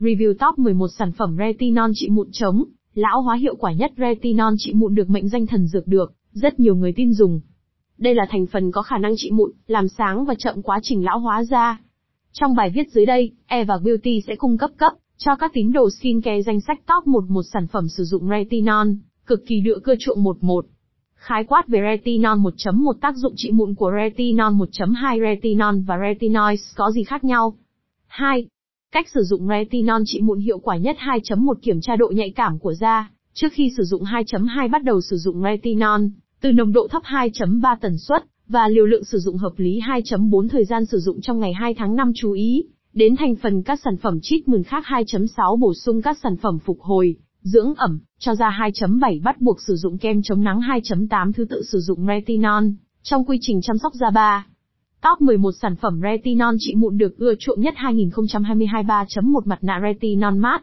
Review top 11 sản phẩm retinol trị mụn chống, lão hóa hiệu quả nhất retinol trị mụn được mệnh danh thần dược được, rất nhiều người tin dùng. Đây là thành phần có khả năng trị mụn, làm sáng và chậm quá trình lão hóa da. Trong bài viết dưới đây, Eva Beauty sẽ cung cấp cấp cho các tín đồ skincare danh sách top 11 sản phẩm sử dụng retinol, cực kỳ đựa cơ chuộng 11. Khái quát về retinol 1.1 tác dụng trị mụn của retinol 1.2 retinol và retinoids có gì khác nhau? 2. Cách sử dụng retinol trị mụn hiệu quả nhất 2.1 kiểm tra độ nhạy cảm của da. Trước khi sử dụng 2.2 bắt đầu sử dụng retinol, từ nồng độ thấp 2.3 tần suất, và liều lượng sử dụng hợp lý 2.4 thời gian sử dụng trong ngày 2 tháng 5 chú ý. Đến thành phần các sản phẩm chít mừng khác 2.6 bổ sung các sản phẩm phục hồi, dưỡng ẩm, cho ra 2.7 bắt buộc sử dụng kem chống nắng 2.8 thứ tự sử dụng retinol, trong quy trình chăm sóc da 3. Top 11 sản phẩm retinol trị mụn được ưa chuộng nhất 2022 3.1 mặt nạ retinol mát,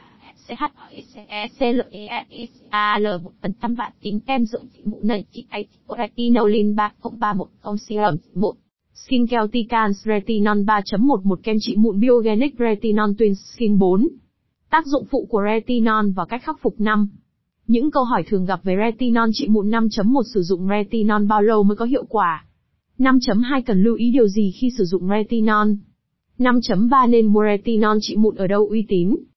CHICL một phần trăm bạn tính kem dưỡng trị mụn nền chị ấy retinolin 3031 serum 1. Skin Celticans Retinol 3.11 kem trị mụn Biogenic Retinol Twin Skin 4. Tác dụng phụ của retinol và cách khắc phục 5. Những câu hỏi thường gặp về retinol trị mụn 5.1 sử dụng retinol bao lâu mới có hiệu quả? 5.2 cần lưu ý điều gì khi sử dụng retinol? 5.3 nên mua retinol trị mụn ở đâu uy tín?